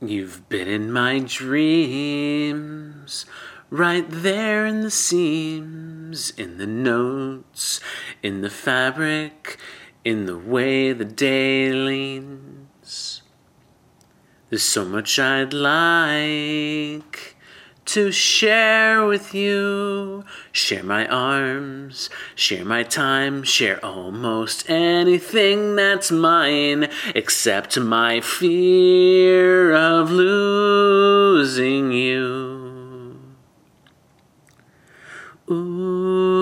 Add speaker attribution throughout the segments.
Speaker 1: You've been in my dreams, right there in the seams, in the notes, in the fabric, in the way the day leans. There's so much I'd like to share with you. Share my arms, share my time, share almost anything that's mine, except my fear of losing you. Ooh.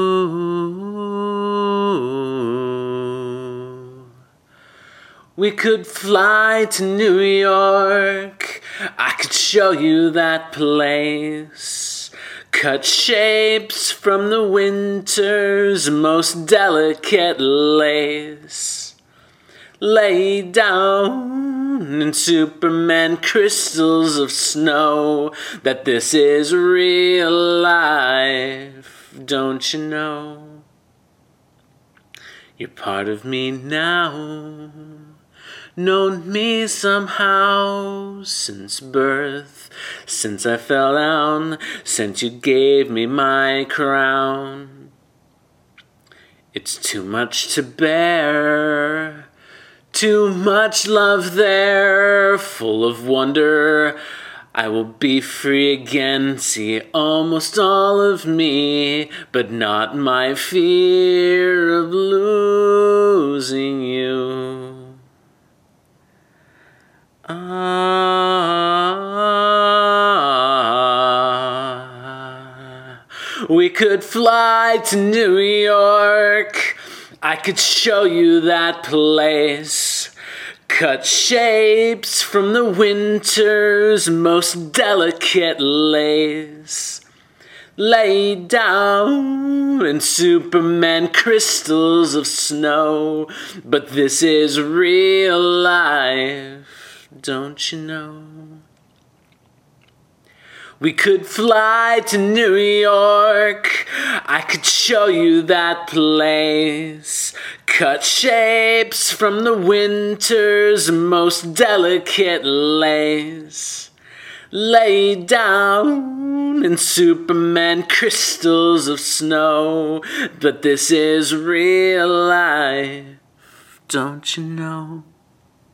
Speaker 1: We could fly to New York. I could show you that place. Cut shapes from the winter's most delicate lace. Lay down in Superman crystals of snow that this is real life, don't you know? You're part of me now known me somehow since birth, since I fell down, since you gave me my crown. It's too much to bear, too much love there, full of wonder. I will be free again, see almost all of me, but not my fear of losing you. We could fly to New York. I could show you that place. Cut shapes from the winter's most delicate lace. Lay down in Superman crystals of snow. But this is real life, don't you know? We could fly to New York. I could show you that place. Cut shapes from the winter's most delicate lace. Lay down in Superman crystals of snow. But this is real life, don't you know?